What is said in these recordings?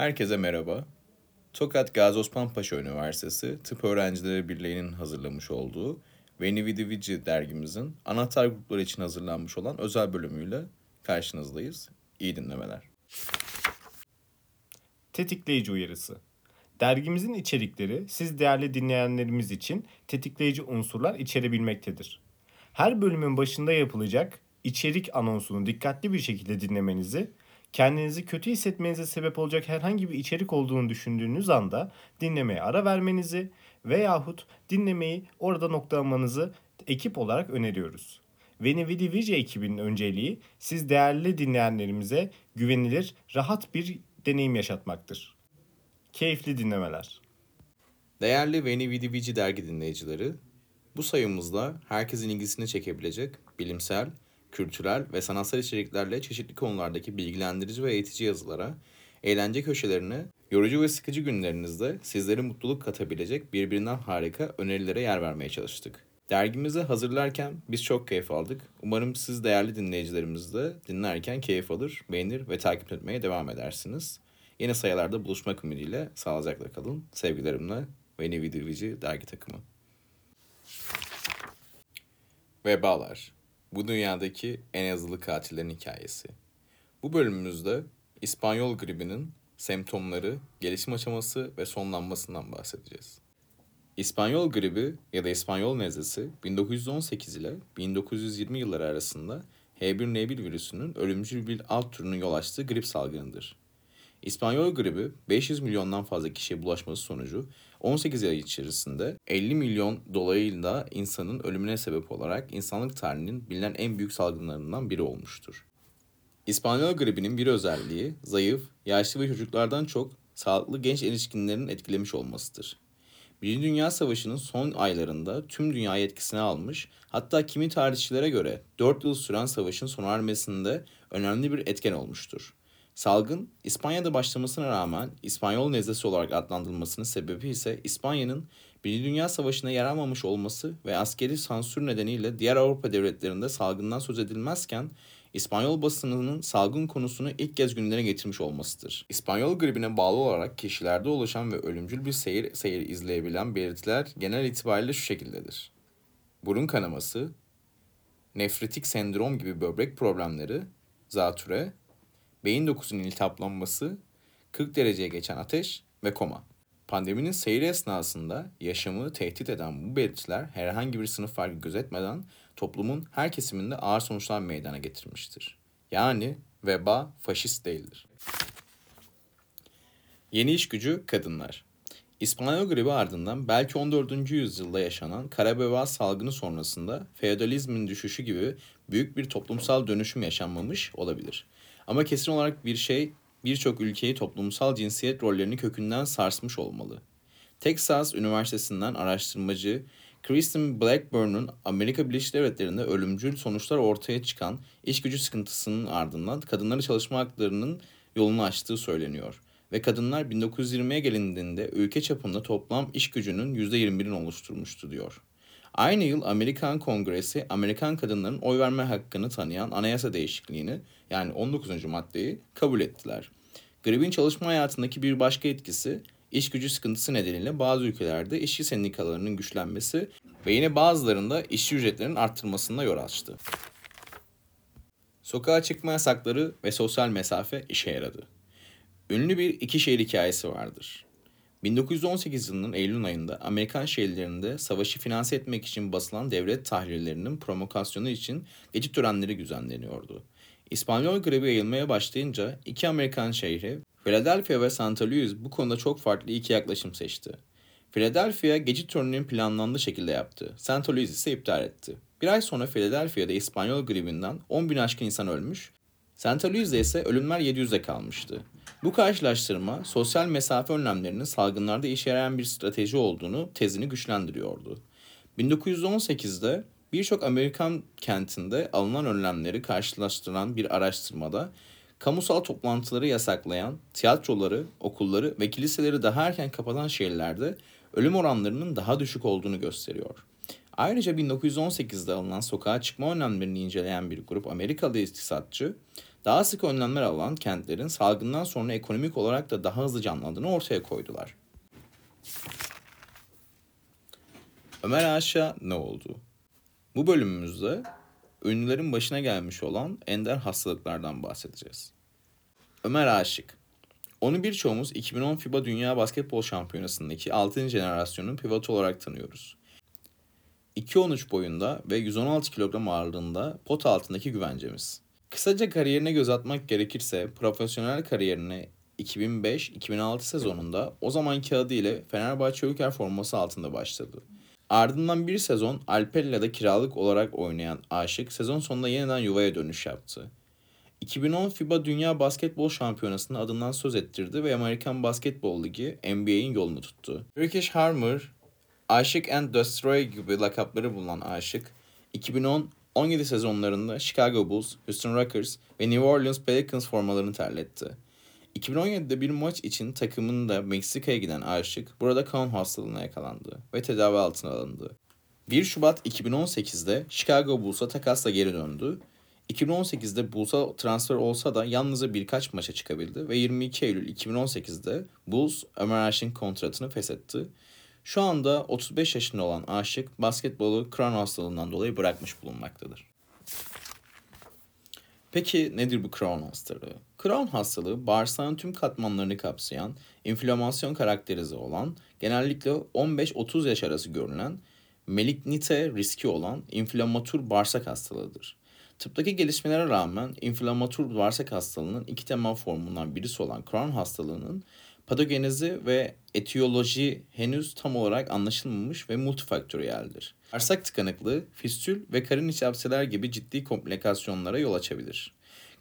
Herkese merhaba. Tokat Gazi Osman Paşa Üniversitesi Tıp Öğrencileri Birliği'nin hazırlamış olduğu Veni Vidi Vici dergimizin anahtar grupları için hazırlanmış olan özel bölümüyle karşınızdayız. İyi dinlemeler. Tetikleyici uyarısı. Dergimizin içerikleri siz değerli dinleyenlerimiz için tetikleyici unsurlar içerebilmektedir. Her bölümün başında yapılacak içerik anonsunu dikkatli bir şekilde dinlemenizi, kendinizi kötü hissetmenize sebep olacak herhangi bir içerik olduğunu düşündüğünüz anda dinlemeye ara vermenizi veyahut dinlemeyi orada noktalamanızı ekip olarak öneriyoruz. Veni Vidi Vici ekibinin önceliği siz değerli dinleyenlerimize güvenilir, rahat bir deneyim yaşatmaktır. Keyifli dinlemeler. Değerli Veni Vidi Vici dergi dinleyicileri, bu sayımızda herkesin ilgisini çekebilecek bilimsel, kültürel ve sanatsal içeriklerle çeşitli konulardaki bilgilendirici ve eğitici yazılara, eğlence köşelerine, yorucu ve sıkıcı günlerinizde sizlere mutluluk katabilecek birbirinden harika önerilere yer vermeye çalıştık. Dergimizi hazırlarken biz çok keyif aldık. Umarım siz değerli dinleyicilerimiz de dinlerken keyif alır, beğenir ve takip etmeye devam edersiniz. Yeni sayılarda buluşmak ümidiyle sağlıcakla kalın. Sevgilerimle ve Nevi Divici dergi takımı. Vebalar. Bu dünyadaki en yazılı katillerin hikayesi. Bu bölümümüzde İspanyol gribinin semptomları, gelişim aşaması ve sonlanmasından bahsedeceğiz. İspanyol gribi ya da İspanyol nezlesi 1918 ile 1920 yılları arasında H1N1 virüsünün ölümcül bir alt türünün yol açtığı grip salgınıdır. İspanyol gribi 500 milyondan fazla kişiye bulaşması sonucu 18 ay içerisinde 50 milyon dolayıyla insanın ölümüne sebep olarak insanlık tarihinin bilinen en büyük salgınlarından biri olmuştur. İspanyol gribinin bir özelliği zayıf, yaşlı ve çocuklardan çok sağlıklı genç erişkinlerin etkilemiş olmasıdır. Birinci Dünya Savaşı'nın son aylarında tüm dünyayı etkisine almış, hatta kimi tarihçilere göre 4 yıl süren savaşın sona ermesinde önemli bir etken olmuştur. Salgın, İspanya'da başlamasına rağmen İspanyol nezlesi olarak adlandırılmasının sebebi ise İspanya'nın Birinci Dünya Savaşı'na yer almamış olması ve askeri sansür nedeniyle diğer Avrupa devletlerinde salgından söz edilmezken İspanyol basınının salgın konusunu ilk kez gündeme getirmiş olmasıdır. İspanyol gribine bağlı olarak kişilerde oluşan ve ölümcül bir seyir, seyir izleyebilen belirtiler genel itibariyle şu şekildedir. Burun kanaması, nefritik sendrom gibi böbrek problemleri, zatüre, beyin dokusunun iltihaplanması, 40 dereceye geçen ateş ve koma. Pandeminin seyri esnasında yaşamı tehdit eden bu belirtiler herhangi bir sınıf farkı gözetmeden toplumun her kesiminde ağır sonuçlar meydana getirmiştir. Yani veba faşist değildir. Yeni iş gücü kadınlar. İspanyol gribi ardından belki 14. yüzyılda yaşanan kara veba salgını sonrasında feodalizmin düşüşü gibi büyük bir toplumsal dönüşüm yaşanmamış olabilir. Ama kesin olarak bir şey birçok ülkeyi toplumsal cinsiyet rollerini kökünden sarsmış olmalı. Texas Üniversitesi'nden araştırmacı Kristen Blackburn'un Amerika Birleşik Devletleri'nde ölümcül sonuçlar ortaya çıkan iş gücü sıkıntısının ardından kadınları çalışma haklarının yolunu açtığı söyleniyor. Ve kadınlar 1920'ye gelindiğinde ülke çapında toplam iş gücünün %21'ini oluşturmuştu diyor. Aynı yıl Amerikan Kongresi Amerikan kadınların oy verme hakkını tanıyan anayasa değişikliğini yani 19. maddeyi kabul ettiler. Gribin çalışma hayatındaki bir başka etkisi iş gücü sıkıntısı nedeniyle bazı ülkelerde işçi sendikalarının güçlenmesi ve yine bazılarında işçi ücretlerinin arttırmasında yol açtı. Sokağa çıkma yasakları ve sosyal mesafe işe yaradı. Ünlü bir iki şehir hikayesi vardır. 1918 yılının Eylül ayında Amerikan şehirlerinde savaşı finanse etmek için basılan devlet tahrirlerinin promokasyonu için geçit törenleri düzenleniyordu. İspanyol grevi yayılmaya başlayınca iki Amerikan şehri Philadelphia ve Santa Louis bu konuda çok farklı iki yaklaşım seçti. Philadelphia geçit töreninin planlandığı şekilde yaptı. Santa Louis ise iptal etti. Bir ay sonra Philadelphia'da İspanyol gribinden 10 bin aşkın insan ölmüş, Santa Louis'de ise ölümler 700'e kalmıştı. Bu karşılaştırma sosyal mesafe önlemlerinin salgınlarda işe yarayan bir strateji olduğunu tezini güçlendiriyordu. 1918'de birçok Amerikan kentinde alınan önlemleri karşılaştıran bir araştırmada kamusal toplantıları yasaklayan, tiyatroları, okulları ve kiliseleri daha erken kapatan şehirlerde ölüm oranlarının daha düşük olduğunu gösteriyor. Ayrıca 1918'de alınan sokağa çıkma önlemlerini inceleyen bir grup Amerikalı iktisatçı, daha sık önlemler alan kentlerin salgından sonra ekonomik olarak da daha hızlı canlandığını ortaya koydular. Ömer Aşa ne oldu? Bu bölümümüzde ünlülerin başına gelmiş olan ender hastalıklardan bahsedeceğiz. Ömer Aşık Onu birçoğumuz 2010 FIBA Dünya Basketbol Şampiyonası'ndaki 6. jenerasyonun pivotu olarak tanıyoruz. 2.13 boyunda ve 116 kilogram ağırlığında pot altındaki güvencemiz. Kısaca kariyerine göz atmak gerekirse profesyonel kariyerine 2005-2006 sezonunda o zamanki adıyla Fenerbahçe Ülker forması altında başladı. Ardından bir sezon Alpella'da kiralık olarak oynayan Aşık sezon sonunda yeniden yuvaya dönüş yaptı. 2010 FIBA Dünya Basketbol Şampiyonası'nın adından söz ettirdi ve Amerikan Basketbol Ligi NBA'in yolunu tuttu. Turkish Hammer, Aşık and Destroy gibi lakapları bulunan Aşık, 2010 17 sezonlarında Chicago Bulls, Houston Rockets ve New Orleans Pelicans formalarını terletti. 2017'de bir maç için takımında Meksika'ya giden Aşık burada Crohn hastalığına yakalandı ve tedavi altına alındı. 1 Şubat 2018'de Chicago Bulls'a takasla geri döndü. 2018'de Bulls'a transfer olsa da yalnızca birkaç maça çıkabildi ve 22 Eylül 2018'de Bulls Ömer Aşık'ın kontratını feshetti. Şu anda 35 yaşında olan Aşık basketbolu Crohn hastalığından dolayı bırakmış bulunmaktadır. Peki nedir bu Crohn hastalığı? Crohn hastalığı bağırsağın tüm katmanlarını kapsayan, inflamasyon karakterize olan, genellikle 15-30 yaş arası görülen, malignite riski olan inflamatur bağırsak hastalığıdır. Tıptaki gelişmelere rağmen inflamatur bağırsak hastalığının iki temel formundan birisi olan Crohn hastalığının Patogenezi ve etiyoloji henüz tam olarak anlaşılmamış ve multifaktöriyeldir. Bağırsak tıkanıklığı, fistül ve karın içi hapseler gibi ciddi komplikasyonlara yol açabilir.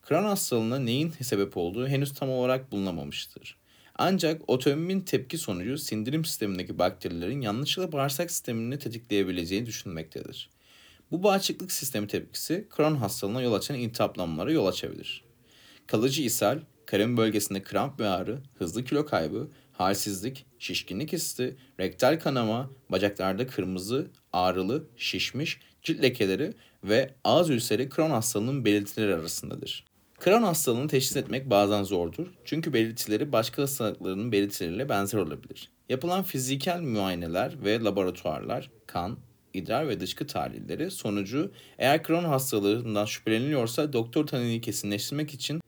Crohn hastalığına neyin sebep olduğu henüz tam olarak bulunamamıştır. Ancak otoimmün tepki sonucu sindirim sistemindeki bakterilerin yanlışlıkla bağırsak sistemini tetikleyebileceği düşünülmektedir. Bu bağışıklık sistemi tepkisi Crohn hastalığına yol açan iltihaplanmalara yol açabilir. Kalıcı ishal, karın bölgesinde kramp ve ağrı, hızlı kilo kaybı, halsizlik, şişkinlik hissi, rektal kanama, bacaklarda kırmızı, ağrılı, şişmiş, cilt lekeleri ve ağız ülseri Crohn hastalığının belirtileri arasındadır. Crohn hastalığını teşhis etmek bazen zordur çünkü belirtileri başka hastalıkların belirtileriyle benzer olabilir. Yapılan fiziksel muayeneler ve laboratuvarlar, kan, idrar ve dışkı tahlilleri sonucu eğer Crohn hastalığından şüpheleniliyorsa doktor tanıyı kesinleştirmek için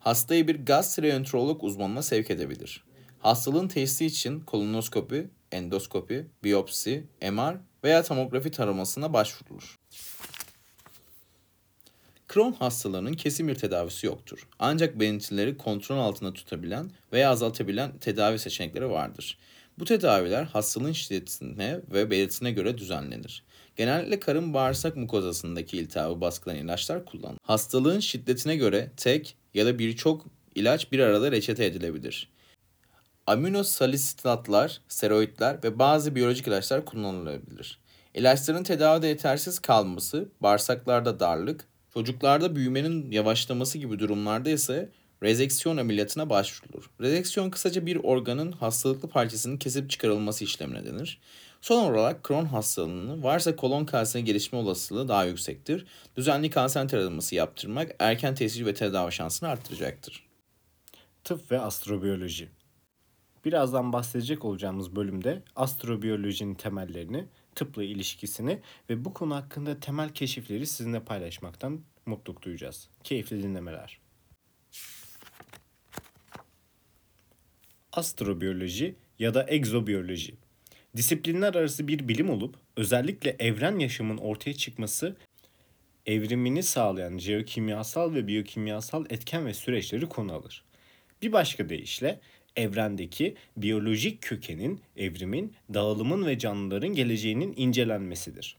hastayı bir gastroenterolog uzmanına sevk edebilir. Hastalığın teşhisi için kolonoskopi, endoskopi, biyopsi, MR veya tomografi taramasına başvurulur. Crohn hastalığının kesin bir tedavisi yoktur. Ancak belirtileri kontrol altında tutabilen veya azaltabilen tedavi seçenekleri vardır. Bu tedaviler hastalığın şiddetine ve belirtisine göre düzenlenir. Genellikle karın bağırsak mukozasındaki iltihabı baskılayan ilaçlar kullanılır. Hastalığın şiddetine göre tek ya da birçok ilaç bir arada reçete edilebilir. Aminosalisylatlar, steroidler ve bazı biyolojik ilaçlar kullanılabilir. İlaçların tedavide yetersiz kalması, bağırsaklarda darlık, çocuklarda büyümenin yavaşlaması gibi durumlarda ise rezeksiyon ameliyatına başvurulur. Rezeksiyon kısaca bir organın hastalıklı parçasının kesip çıkarılması işlemine denir. Son olarak Crohn hastalığının varsa kolon kanserinin gelişme olasılığı daha yüksektir. Düzenli kanser taraması yaptırmak erken teşhis ve tedavi şansını arttıracaktır. Tıp ve astrobiyoloji. Birazdan bahsedecek olacağımız bölümde astrobiyolojinin temellerini, tıpla ilişkisini ve bu konu hakkında temel keşifleri sizinle paylaşmaktan mutluluk duyacağız. Keyifli dinlemeler. Astrobiyoloji ya da egzobiyoloji. Disiplinler arası bir bilim olup özellikle evren yaşamın ortaya çıkması evrimini sağlayan jeokimyasal ve biyokimyasal etken ve süreçleri konu alır. Bir başka deyişle evrendeki biyolojik kökenin, evrimin, dağılımın ve canlıların geleceğinin incelenmesidir.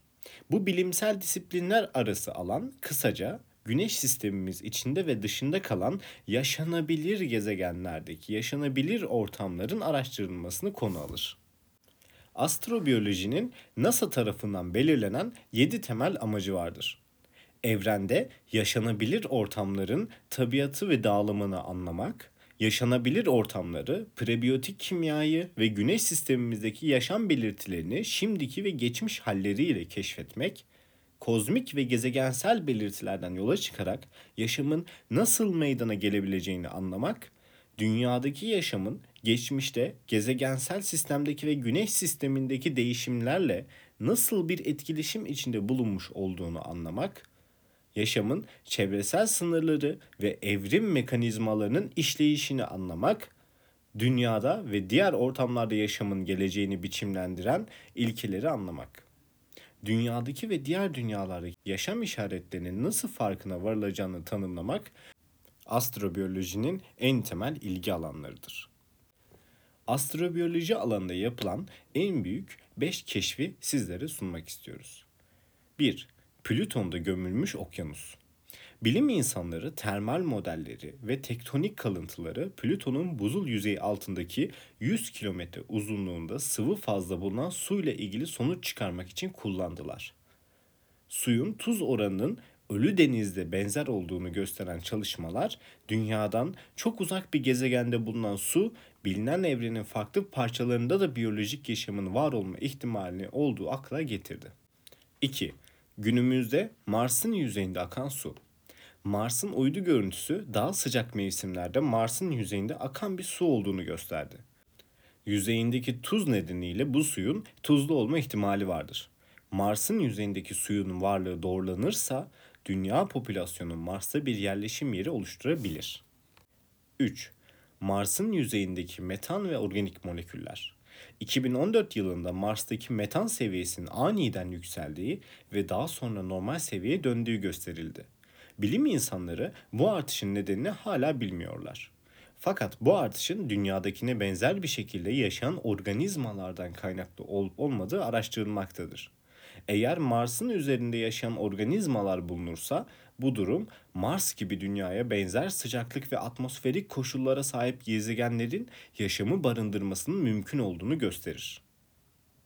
Bu bilimsel disiplinler arası alan kısaca Güneş sistemimiz içinde ve dışında kalan yaşanabilir gezegenlerdeki yaşanabilir ortamların araştırılmasını konu alır. Astrobiyolojinin NASA tarafından belirlenen 7 temel amacı vardır. Evrende yaşanabilir ortamların tabiatı ve dağılımını anlamak, yaşanabilir ortamları, prebiyotik kimyayı ve güneş sistemimizdeki yaşam belirtilerini şimdiki ve geçmiş halleriyle keşfetmek, kozmik ve gezegensel belirtilerden yola çıkarak yaşamın nasıl meydana gelebileceğini anlamak, dünyadaki yaşamın geçmişte gezegensel sistemdeki ve güneş sistemindeki değişimlerle nasıl bir etkileşim içinde bulunmuş olduğunu anlamak, yaşamın çevresel sınırları ve evrim mekanizmalarının işleyişini anlamak, dünyada ve diğer ortamlarda yaşamın geleceğini biçimlendiren ilkeleri anlamak. Dünyadaki ve diğer dünyalardaki yaşam işaretlerinin nasıl farkına varılacağını tanımlamak astrobiyolojinin en temel ilgi alanlarıdır. Astrobiyoloji alanında yapılan en büyük 5 keşfi sizlere sunmak istiyoruz. 1. Plüton'da gömülmüş okyanus. Bilim insanları termal modelleri ve tektonik kalıntıları Plüton'un buzul yüzeyi altındaki 100 kilometre uzunluğunda sıvı fazla bulunan su ile ilgili sonuç çıkarmak için kullandılar. Suyun tuz oranının ölü denizde benzer olduğunu gösteren çalışmalar dünyadan çok uzak bir gezegende bulunan su bilinen evrenin farklı parçalarında da biyolojik yaşamın var olma ihtimalini olduğu akla getirdi. 2. Günümüzde Mars'ın yüzeyinde akan su. Mars'ın uydu görüntüsü daha sıcak mevsimlerde Mars'ın yüzeyinde akan bir su olduğunu gösterdi. Yüzeyindeki tuz nedeniyle bu suyun tuzlu olma ihtimali vardır. Mars'ın yüzeyindeki suyun varlığı doğrulanırsa dünya popülasyonu Mars'ta bir yerleşim yeri oluşturabilir. 3. Mars'ın yüzeyindeki metan ve organik moleküller. 2014 yılında Mars'taki metan seviyesinin aniden yükseldiği ve daha sonra normal seviyeye döndüğü gösterildi. Bilim insanları bu artışın nedenini hala bilmiyorlar. Fakat bu artışın dünyadakine benzer bir şekilde yaşayan organizmalardan kaynaklı olup olmadığı araştırılmaktadır. Eğer Mars'ın üzerinde yaşayan organizmalar bulunursa bu durum Mars gibi dünyaya benzer sıcaklık ve atmosferik koşullara sahip gezegenlerin yaşamı barındırmasının mümkün olduğunu gösterir.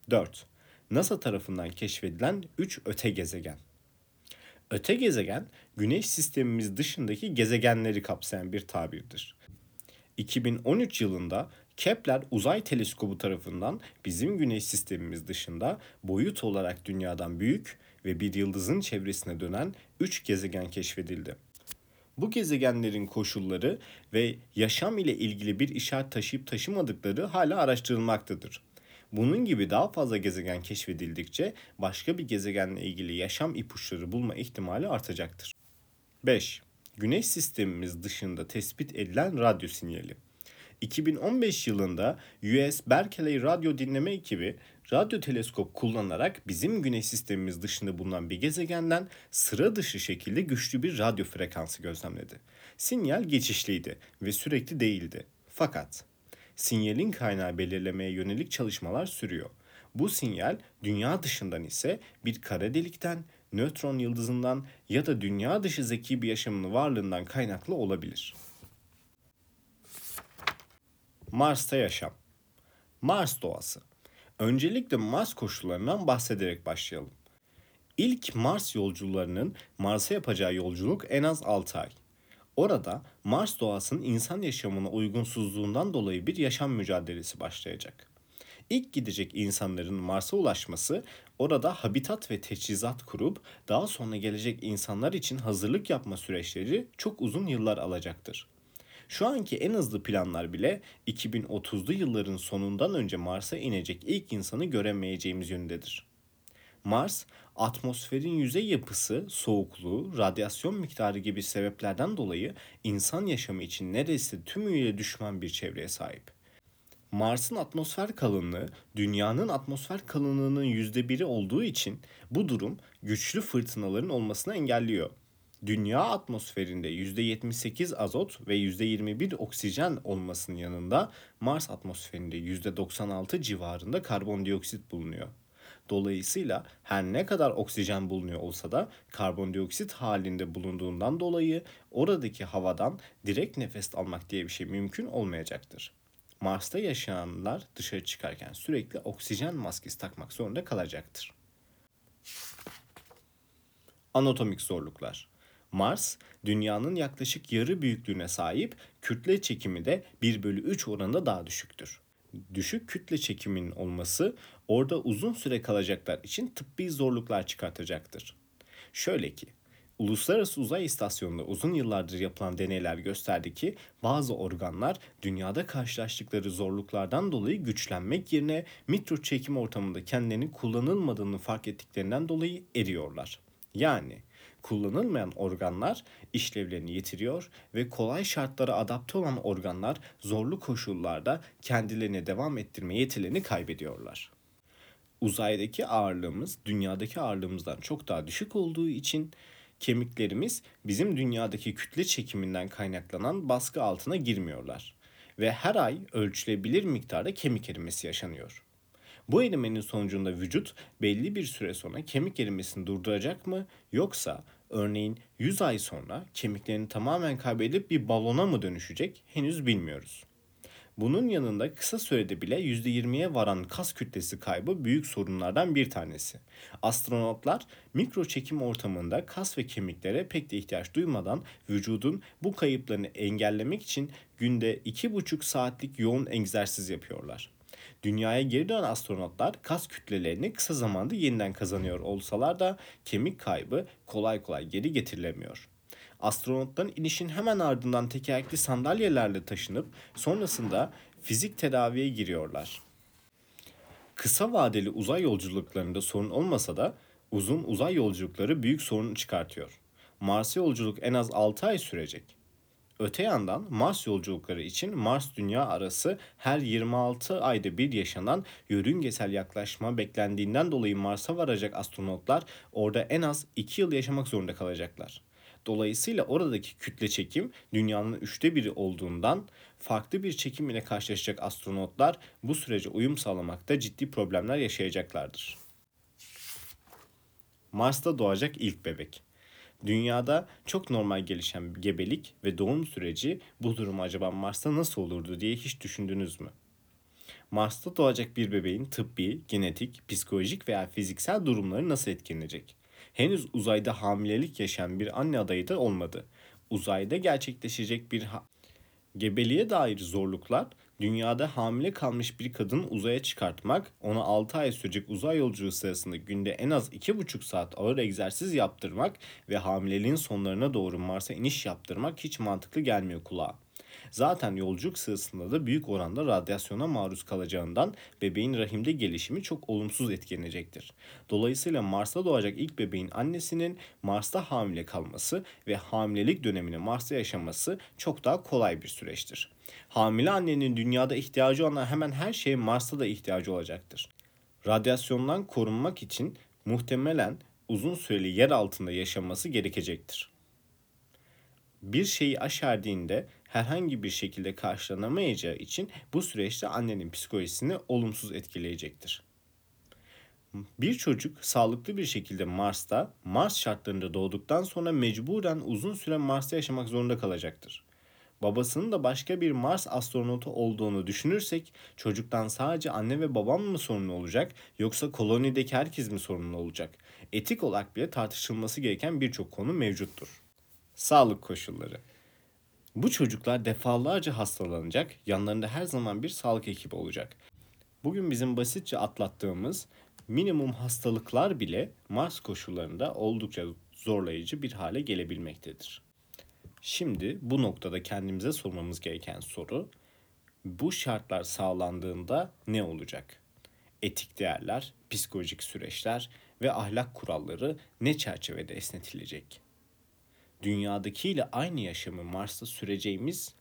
4. NASA tarafından keşfedilen 3 öte gezegen. Öte gezegen, Güneş sistemimiz dışındaki gezegenleri kapsayan bir tabirdir. 2013 yılında Kepler Uzay Teleskobu tarafından bizim güneş sistemimiz dışında boyut olarak dünyadan büyük ve bir yıldızın çevresine dönen 3 gezegen keşfedildi. Bu gezegenlerin koşulları ve yaşam ile ilgili bir işaret taşıyıp taşımadıkları hala araştırılmaktadır. Bunun gibi daha fazla gezegen keşfedildikçe başka bir gezegenle ilgili yaşam ipuçları bulma ihtimali artacaktır. 5. Güneş sistemimiz dışında tespit edilen radyo sinyali. 2015 yılında US Berkeley radyo dinleme ekibi radyo teleskop kullanarak bizim güneş sistemimiz dışında bulunan bir gezegenden sıra dışı şekilde güçlü bir radyo frekansı gözlemledi. Sinyal geçişliydi ve sürekli değildi. Fakat sinyalin kaynağı belirlemeye yönelik çalışmalar sürüyor. Bu sinyal dünya dışından ise bir kara delikten, nötron yıldızından ya da dünya dışı zeki bir yaşamın varlığından kaynaklı olabilir. Mars'ta yaşam. Mars doğası. Öncelikle Mars koşullarından bahsederek başlayalım. İlk Mars yolcularının Mars'a yapacağı yolculuk en az 6 ay. Orada Mars doğasının insan yaşamına uygunsuzluğundan dolayı bir yaşam mücadelesi başlayacak. İlk gidecek insanların Mars'a ulaşması orada habitat ve teçhizat kurup daha sonra gelecek insanlar için hazırlık yapma süreçleri çok uzun yıllar alacaktır. Şu anki en hızlı planlar bile 2030'lu yılların sonundan önce Mars'a inecek ilk insanı göremeyeceğimiz yönündedir. Mars, atmosferin yüzey yapısı, soğukluğu, radyasyon miktarı gibi sebeplerden dolayı insan yaşamı için neredeyse tümüyle düşman bir çevreye sahip. Mars'ın atmosfer kalınlığı dünyanın atmosfer kalınlığının %1'i olduğu için bu durum güçlü fırtınaların olmasını engelliyor. Dünya atmosferinde %78 azot ve %21 oksijen olmasının yanında Mars atmosferinde %96 civarında karbondioksit bulunuyor. Dolayısıyla her ne kadar oksijen bulunuyor olsa da karbondioksit halinde bulunduğundan dolayı oradaki havadan direkt nefes almak diye bir şey mümkün olmayacaktır. Mars'ta yaşayanlar dışarı çıkarken sürekli oksijen maskesi takmak zorunda kalacaktır. Anatomik zorluklar Mars, dünyanın yaklaşık yarı büyüklüğüne sahip, kütle çekimi de 1 bölü 3 oranında daha düşüktür. Düşük kütle çekiminin olması orada uzun süre kalacaklar için tıbbi zorluklar çıkartacaktır. Şöyle ki, Uluslararası Uzay İstasyonu'nda uzun yıllardır yapılan deneyler gösterdi ki bazı organlar dünyada karşılaştıkları zorluklardan dolayı güçlenmek yerine mikro çekim ortamında kendilerini kullanılmadığını fark ettiklerinden dolayı eriyorlar. Yani kullanılmayan organlar işlevlerini yitiriyor ve kolay şartlara adapte olan organlar zorlu koşullarda kendilerini devam ettirme yetilerini kaybediyorlar. Uzaydaki ağırlığımız dünyadaki ağırlığımızdan çok daha düşük olduğu için kemiklerimiz bizim dünyadaki kütle çekiminden kaynaklanan baskı altına girmiyorlar ve her ay ölçülebilir miktarda kemik erimesi yaşanıyor. Bu erimenin sonucunda vücut belli bir süre sonra kemik erimesini durduracak mı yoksa örneğin 100 ay sonra kemiklerini tamamen kaybedip bir balona mı dönüşecek henüz bilmiyoruz. Bunun yanında kısa sürede bile %20'ye varan kas kütlesi kaybı büyük sorunlardan bir tanesi. Astronotlar mikro çekim ortamında kas ve kemiklere pek de ihtiyaç duymadan vücudun bu kayıplarını engellemek için günde 2,5 saatlik yoğun egzersiz yapıyorlar. Dünyaya geri dönen astronotlar kas kütlelerini kısa zamanda yeniden kazanıyor olsalar da kemik kaybı kolay kolay geri getirilemiyor. Astronotların inişin hemen ardından tekerlekli sandalyelerle taşınıp sonrasında fizik tedaviye giriyorlar. Kısa vadeli uzay yolculuklarında sorun olmasa da uzun uzay yolculukları büyük sorun çıkartıyor. Mars'a yolculuk en az 6 ay sürecek. Öte yandan Mars yolculukları için Mars-Dünya arası her 26 ayda bir yaşanan yörüngesel yaklaşma beklendiğinden dolayı Mars'a varacak astronotlar orada en az 2 yıl yaşamak zorunda kalacaklar. Dolayısıyla oradaki kütle çekim dünyanın üçte biri olduğundan farklı bir çekim ile karşılaşacak astronotlar bu sürece uyum sağlamakta ciddi problemler yaşayacaklardır. Mars'ta doğacak ilk bebek. Dünyada çok normal gelişen gebelik ve doğum süreci bu durum acaba Mars'ta nasıl olurdu diye hiç düşündünüz mü? Mars'ta doğacak bir bebeğin tıbbi, genetik, psikolojik veya fiziksel durumları nasıl etkilenecek? Henüz uzayda hamilelik yaşayan bir anne adayı da olmadı. Uzayda gerçekleşecek bir gebeliğe dair zorluklar dünyada hamile kalmış bir kadın uzaya çıkartmak, ona 6 ay sürecek uzay yolculuğu sırasında günde en az 2,5 saat ağır egzersiz yaptırmak ve hamileliğin sonlarına doğru Mars'a iniş yaptırmak hiç mantıklı gelmiyor kulağa. Zaten yolculuk sırasında da büyük oranda radyasyona maruz kalacağından bebeğin rahimde gelişimi çok olumsuz etkilenecektir. Dolayısıyla Mars'ta doğacak ilk bebeğin annesinin Mars'ta hamile kalması ve hamilelik dönemini Mars'ta yaşaması çok daha kolay bir süreçtir. Hamile annenin dünyada ihtiyacı olan hemen her şeye Mars'ta da ihtiyacı olacaktır. Radyasyondan korunmak için muhtemelen uzun süreli yer altında yaşaması gerekecektir. Bir şeyi aşerdiğinde herhangi bir şekilde karşılanamayacağı için bu süreçte annenin psikolojisini olumsuz etkileyecektir. Bir çocuk sağlıklı bir şekilde Mars'ta, Mars şartlarında doğduktan sonra mecburen uzun süre Mars'ta yaşamak zorunda kalacaktır. Babasının da başka bir Mars astronotu olduğunu düşünürsek çocuktan sadece anne ve babam mı sorumlu olacak yoksa kolonideki herkes mi sorumlu olacak? Etik olarak bile tartışılması gereken birçok konu mevcuttur. Sağlık koşulları bu çocuklar defalarca hastalanacak, yanlarında her zaman bir sağlık ekibi olacak. Bugün bizim basitçe atlattığımız minimum hastalıklar bile Mars koşullarında oldukça zorlayıcı bir hale gelebilmektedir. Şimdi bu noktada kendimize sormamız gereken soru bu şartlar sağlandığında ne olacak? Etik değerler, psikolojik süreçler ve ahlak kuralları ne çerçevede esnetilecek? Dünyadakiyle aynı yaşamı Mars'ta süreceğimiz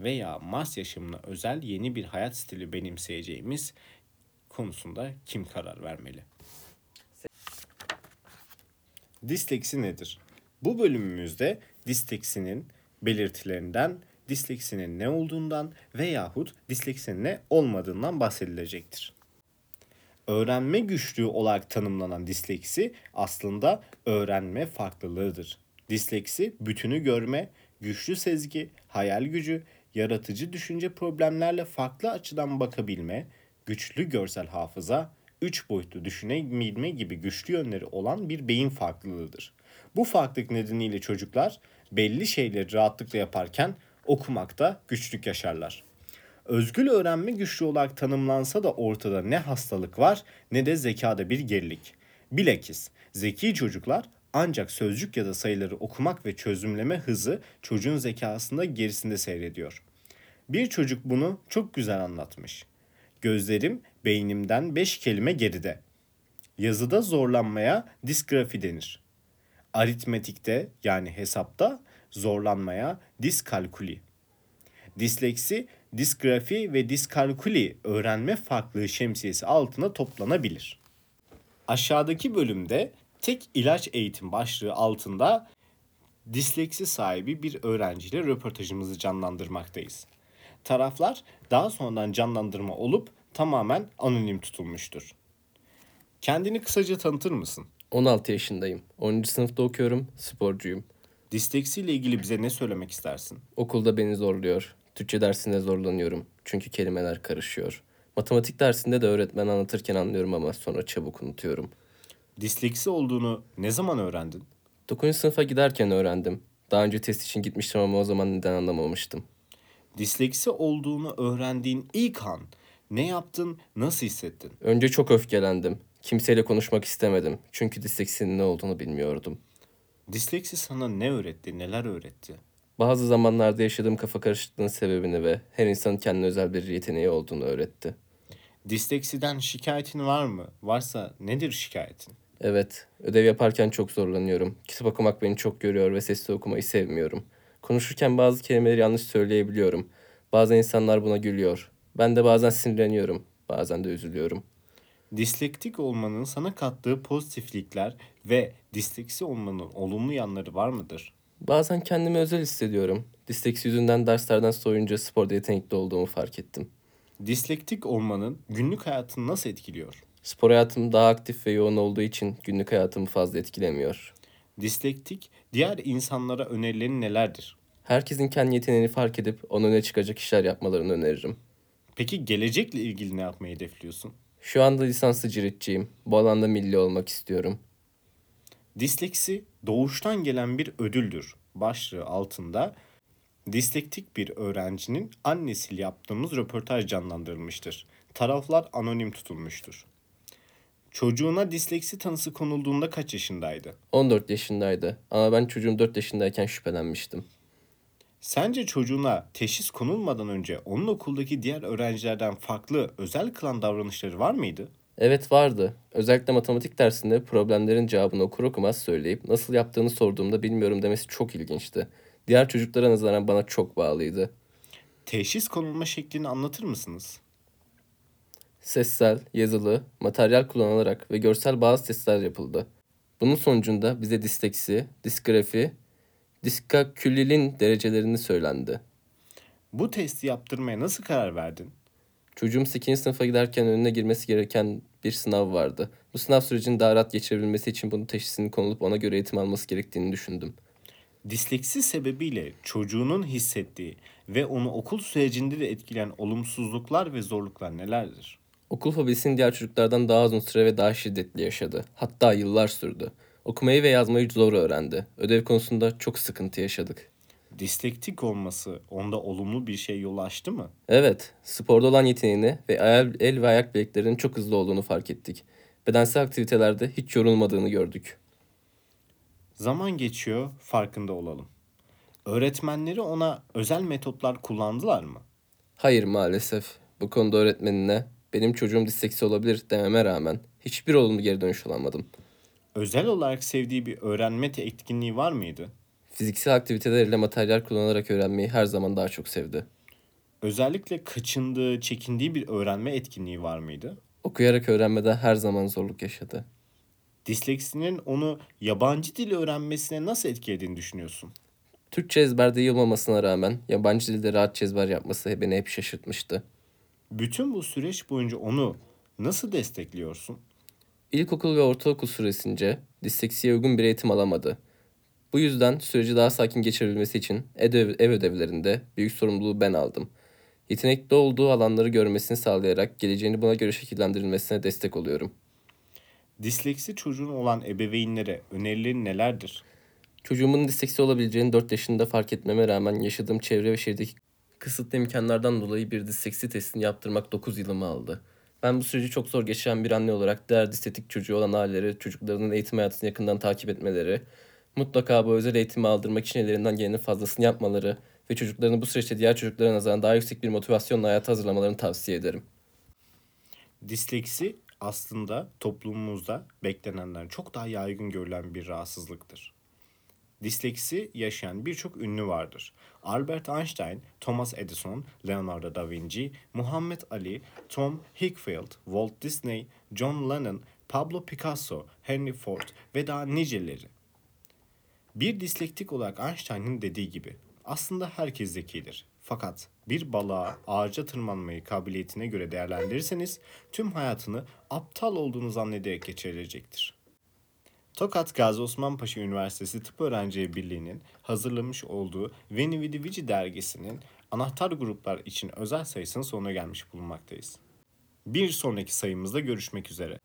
veya Mars yaşamına özel yeni bir hayat stili benimseyeceğimiz konusunda kim karar vermeli? Disleksi nedir? Bu bölümümüzde disleksinin belirtilerinden, disleksinin ne olduğundan veyahut disleksinin ne olmadığından bahsedilecektir. Öğrenme güçlüğü olarak tanımlanan disleksi aslında öğrenme farklılığıdır. Disleksi, bütünü görme, güçlü sezgi, hayal gücü, yaratıcı düşünce problemlerle farklı açıdan bakabilme, güçlü görsel hafıza, üç boyutlu düşünebilme gibi güçlü yönleri olan bir beyin farklılığıdır. Bu farklılık nedeniyle çocuklar belli şeyleri rahatlıkla yaparken okumakta güçlük yaşarlar. Özgül öğrenme güçlü olarak tanımlansa da ortada ne hastalık var ne de zekada bir gerilik. Bilakis zeki çocuklar Ancak sözcük ya da sayıları okumak ve çözümleme hızı çocuğun zekasında gerisinde seyrediyor. Bir çocuk bunu çok güzel anlatmış. Gözlerim beynimden 5 kelime geride. Yazıda zorlanmaya disgrafi denir. Aritmetikte yani hesapta zorlanmaya diskalkuli. Disleksi, disgrafi ve diskalkuli öğrenme farklılığı şemsiyesi altında toplanabilir. Aşağıdaki bölümde tek ilaç eğitim başlığı altında disleksi sahibi bir öğrenciyle röportajımızı canlandırmaktayız. Taraflar daha sonradan canlandırma olup tamamen anonim tutulmuştur. Kendini kısaca tanıtır mısın? 16 yaşındayım. 10. sınıfta okuyorum. Sporcuyum. Disleksi ile ilgili bize ne söylemek istersin? Okulda beni zorluyor. Türkçe dersinde zorlanıyorum. Çünkü kelimeler karışıyor. Matematik dersinde de öğretmen anlatırken anlıyorum ama sonra çabuk unutuyorum. Disleksi olduğunu ne zaman öğrendin? 9. sınıfa giderken öğrendim. Daha önce test için gitmiştim ama o zaman neden anlamamıştım. Disleksi olduğunu öğrendiğin ilk an ne yaptın, nasıl hissettin? Önce çok öfkelendim. Kimseyle konuşmak istemedim. Çünkü disleksinin ne olduğunu bilmiyordum. Disleksi sana ne öğretti, neler öğretti? Bazı zamanlarda yaşadığım kafa karışıklığının sebebini ve her insanın kendine özel bir yeteneği olduğunu öğretti. Disleksiden şikayetin var mı? Varsa nedir şikayetin? Evet, ödev yaparken çok zorlanıyorum. Kitap okumak beni çok görüyor ve sesli okumayı sevmiyorum. Konuşurken bazı kelimeleri yanlış söyleyebiliyorum. Bazı insanlar buna gülüyor. Ben de bazen sinirleniyorum, bazen de üzülüyorum. Dislektik olmanın sana kattığı pozitiflikler ve disleksi olmanın olumlu yanları var mıdır? Bazen kendimi özel hissediyorum. Disleksi yüzünden derslerden soyunca sporda yetenekli olduğumu fark ettim. Dislektik olmanın günlük hayatını nasıl etkiliyor? Spor hayatım daha aktif ve yoğun olduğu için günlük hayatımı fazla etkilemiyor. Dislektik diğer insanlara önerilerin nelerdir? Herkesin kendi yeteneğini fark edip onun öne çıkacak işler yapmalarını öneririm. Peki gelecekle ilgili ne yapmayı hedefliyorsun? Şu anda lisanslı ciritçiyim. Bu alanda milli olmak istiyorum. Disleksi doğuştan gelen bir ödüldür. Başlığı altında dislektik bir öğrencinin annesiyle yaptığımız röportaj canlandırılmıştır. Taraflar anonim tutulmuştur. Çocuğuna disleksi tanısı konulduğunda kaç yaşındaydı? 14 yaşındaydı ama ben çocuğum 4 yaşındayken şüphelenmiştim. Sence çocuğuna teşhis konulmadan önce onun okuldaki diğer öğrencilerden farklı özel kılan davranışları var mıydı? Evet vardı. Özellikle matematik dersinde problemlerin cevabını okur okumaz söyleyip nasıl yaptığını sorduğumda bilmiyorum demesi çok ilginçti. Diğer çocuklara nazaran bana çok bağlıydı. Teşhis konulma şeklini anlatır mısınız? Sessel, yazılı, materyal kullanılarak ve görsel bazı testler yapıldı. Bunun sonucunda bize disleksi, disgrafi, diskakülilin derecelerini söylendi. Bu testi yaptırmaya nasıl karar verdin? Çocuğum 8. sınıfa giderken önüne girmesi gereken bir sınav vardı. Bu sınav sürecini daha rahat geçirebilmesi için bunun teşhisinin konulup ona göre eğitim alması gerektiğini düşündüm. Disleksi sebebiyle çocuğunun hissettiği ve onu okul sürecinde de etkileyen olumsuzluklar ve zorluklar nelerdir? Okul fobisini diğer çocuklardan daha uzun süre ve daha şiddetli yaşadı. Hatta yıllar sürdü. Okumayı ve yazmayı zor öğrendi. Ödev konusunda çok sıkıntı yaşadık. Dislektik olması onda olumlu bir şey yol açtı mı? Evet, sporda olan yeteneğini ve el, el ve ayak bileklerinin çok hızlı olduğunu fark ettik. Bedensel aktivitelerde hiç yorulmadığını gördük. Zaman geçiyor, farkında olalım. Öğretmenleri ona özel metotlar kullandılar mı? Hayır maalesef. Bu konuda öğretmenine benim çocuğum disleksi olabilir dememe rağmen hiçbir olumlu geri dönüş alamadım. Özel olarak sevdiği bir öğrenme etkinliği var mıydı? Fiziksel aktiviteler ile materyal kullanarak öğrenmeyi her zaman daha çok sevdi. Özellikle kaçındığı, çekindiği bir öğrenme etkinliği var mıydı? Okuyarak öğrenmede her zaman zorluk yaşadı. Disleksinin onu yabancı dil öğrenmesine nasıl etkilediğini düşünüyorsun? Türkçe ezberde iyi olmamasına rağmen yabancı dilde rahatça ezber yapması beni hep şaşırtmıştı. Bütün bu süreç boyunca onu nasıl destekliyorsun? İlkokul ve ortaokul süresince disleksiye uygun bir eğitim alamadı. Bu yüzden süreci daha sakin geçirebilmesi için ev, ev ödevlerinde büyük sorumluluğu ben aldım. Yetenekli olduğu alanları görmesini sağlayarak geleceğini buna göre şekillendirilmesine destek oluyorum. Disleksi çocuğun olan ebeveynlere önerilerin nelerdir? Çocuğumun disleksi olabileceğini 4 yaşında fark etmeme rağmen yaşadığım çevre ve şehirdeki kısıtlı imkanlardan dolayı bir disleksi testini yaptırmak 9 yılımı aldı. Ben bu süreci çok zor geçiren bir anne olarak diğer distetik çocuğu olan aileleri çocuklarının eğitim hayatını yakından takip etmeleri, mutlaka bu özel eğitimi aldırmak için ellerinden gelenin fazlasını yapmaları ve çocuklarını bu süreçte diğer çocuklara nazaran daha yüksek bir motivasyonla hayata hazırlamalarını tavsiye ederim. Disleksi aslında toplumumuzda beklenenden çok daha yaygın görülen bir rahatsızlıktır. Disleksi yaşayan birçok ünlü vardır. Albert Einstein, Thomas Edison, Leonardo da Vinci, Muhammed Ali, Tom Hickfield, Walt Disney, John Lennon, Pablo Picasso, Henry Ford ve daha niceleri. Bir dislektik olarak Einstein'ın dediği gibi aslında herkes zekidir. Fakat bir balığa ağaca tırmanmayı kabiliyetine göre değerlendirirseniz tüm hayatını aptal olduğunu zannederek geçirecektir. Tokat Gazi Osman Paşa Üniversitesi Tıp Öğrencileri Birliği'nin hazırlamış olduğu Veni Vidi Vici dergisinin anahtar gruplar için özel sayısının sonuna gelmiş bulunmaktayız. Bir sonraki sayımızda görüşmek üzere.